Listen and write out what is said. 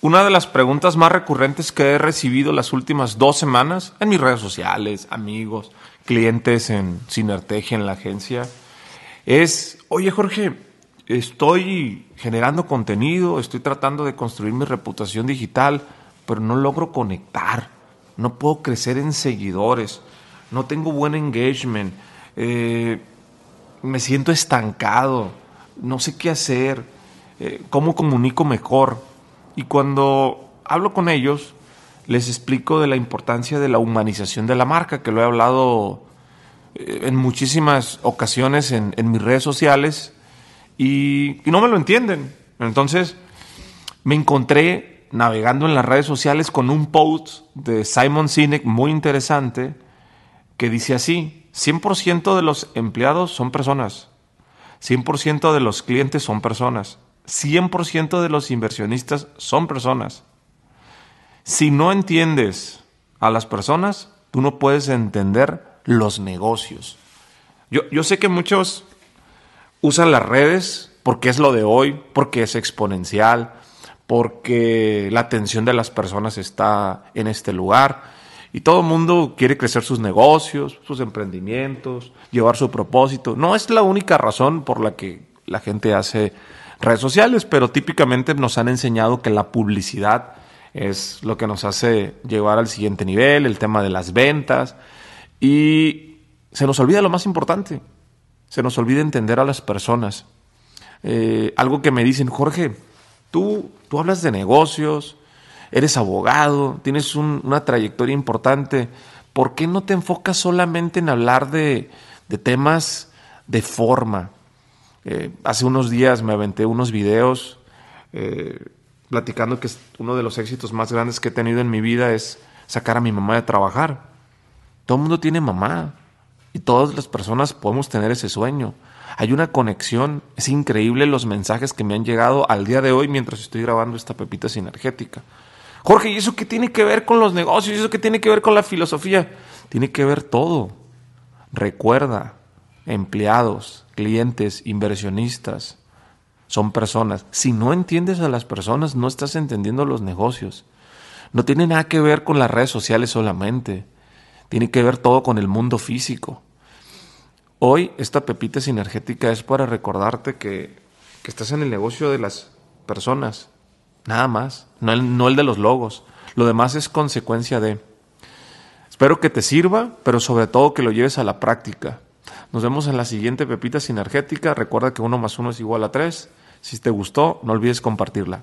Una de las preguntas más recurrentes que he recibido las últimas dos semanas en mis redes sociales, amigos, clientes en Sinertegia, en la agencia, es, oye Jorge, estoy generando contenido, estoy tratando de construir mi reputación digital, pero no logro conectar, no puedo crecer en seguidores, no tengo buen engagement, eh, me siento estancado, no sé qué hacer, eh, cómo comunico mejor. Y cuando hablo con ellos, les explico de la importancia de la humanización de la marca, que lo he hablado eh, en muchísimas ocasiones en, mis redes sociales y, no me lo entienden. Entonces me encontré navegando en las redes sociales con un post de Simon Sinek muy interesante que dice así, 100% de los empleados son personas, 100% de los clientes son personas, 100% de los inversionistas son personas. Si no entiendes a las personas, tú no puedes entender los negocios. Yo, yo sé que muchos usan las redes porque es lo de hoy, porque es exponencial, porque la atención de las personas está en este lugar y todo el mundo quiere crecer sus negocios, sus emprendimientos, llevar su propósito. No es la única razón por la que la gente hace redes sociales, pero típicamente nos han enseñado que la publicidad es lo que nos hace llevar al siguiente nivel, el tema de las ventas, y se nos olvida lo más importante, se nos olvida entender a las personas. Eh, algo que me dicen, Jorge, tú, tú hablas de negocios, eres abogado, tienes una trayectoria importante, ¿por qué no te enfocas solamente en hablar de, de temas de forma? Eh, hace unos días me aventé unos videos eh, platicando que uno de los éxitos más grandes que he tenido en mi vida es sacar a mi mamá de trabajar. Todo el mundo tiene mamá y todas las personas podemos tener ese sueño. Hay una conexión, es increíble los mensajes que me han llegado al día de hoy mientras estoy grabando esta pepita sinergética. Jorge, ¿y eso qué tiene que ver con los negocios? ¿Y eso qué tiene que ver con la filosofía? Tiene que ver todo. Recuerda, empleados, clientes, inversionistas, son personas. Si no entiendes a las personas, no estás entendiendo los negocios. No tiene nada que ver con las redes sociales solamente. Tiene que ver todo con el mundo físico. Hoy esta pepita sinergética es para recordarte que, que estás en el negocio de las personas, nada más, no el, no el de los logos. Lo demás es consecuencia de. Espero que te sirva, pero sobre todo que lo lleves a la práctica. Nos vemos en la siguiente Pepita Sinergética. Recuerda que uno más uno es igual a tres. Si te gustó, no olvides compartirla.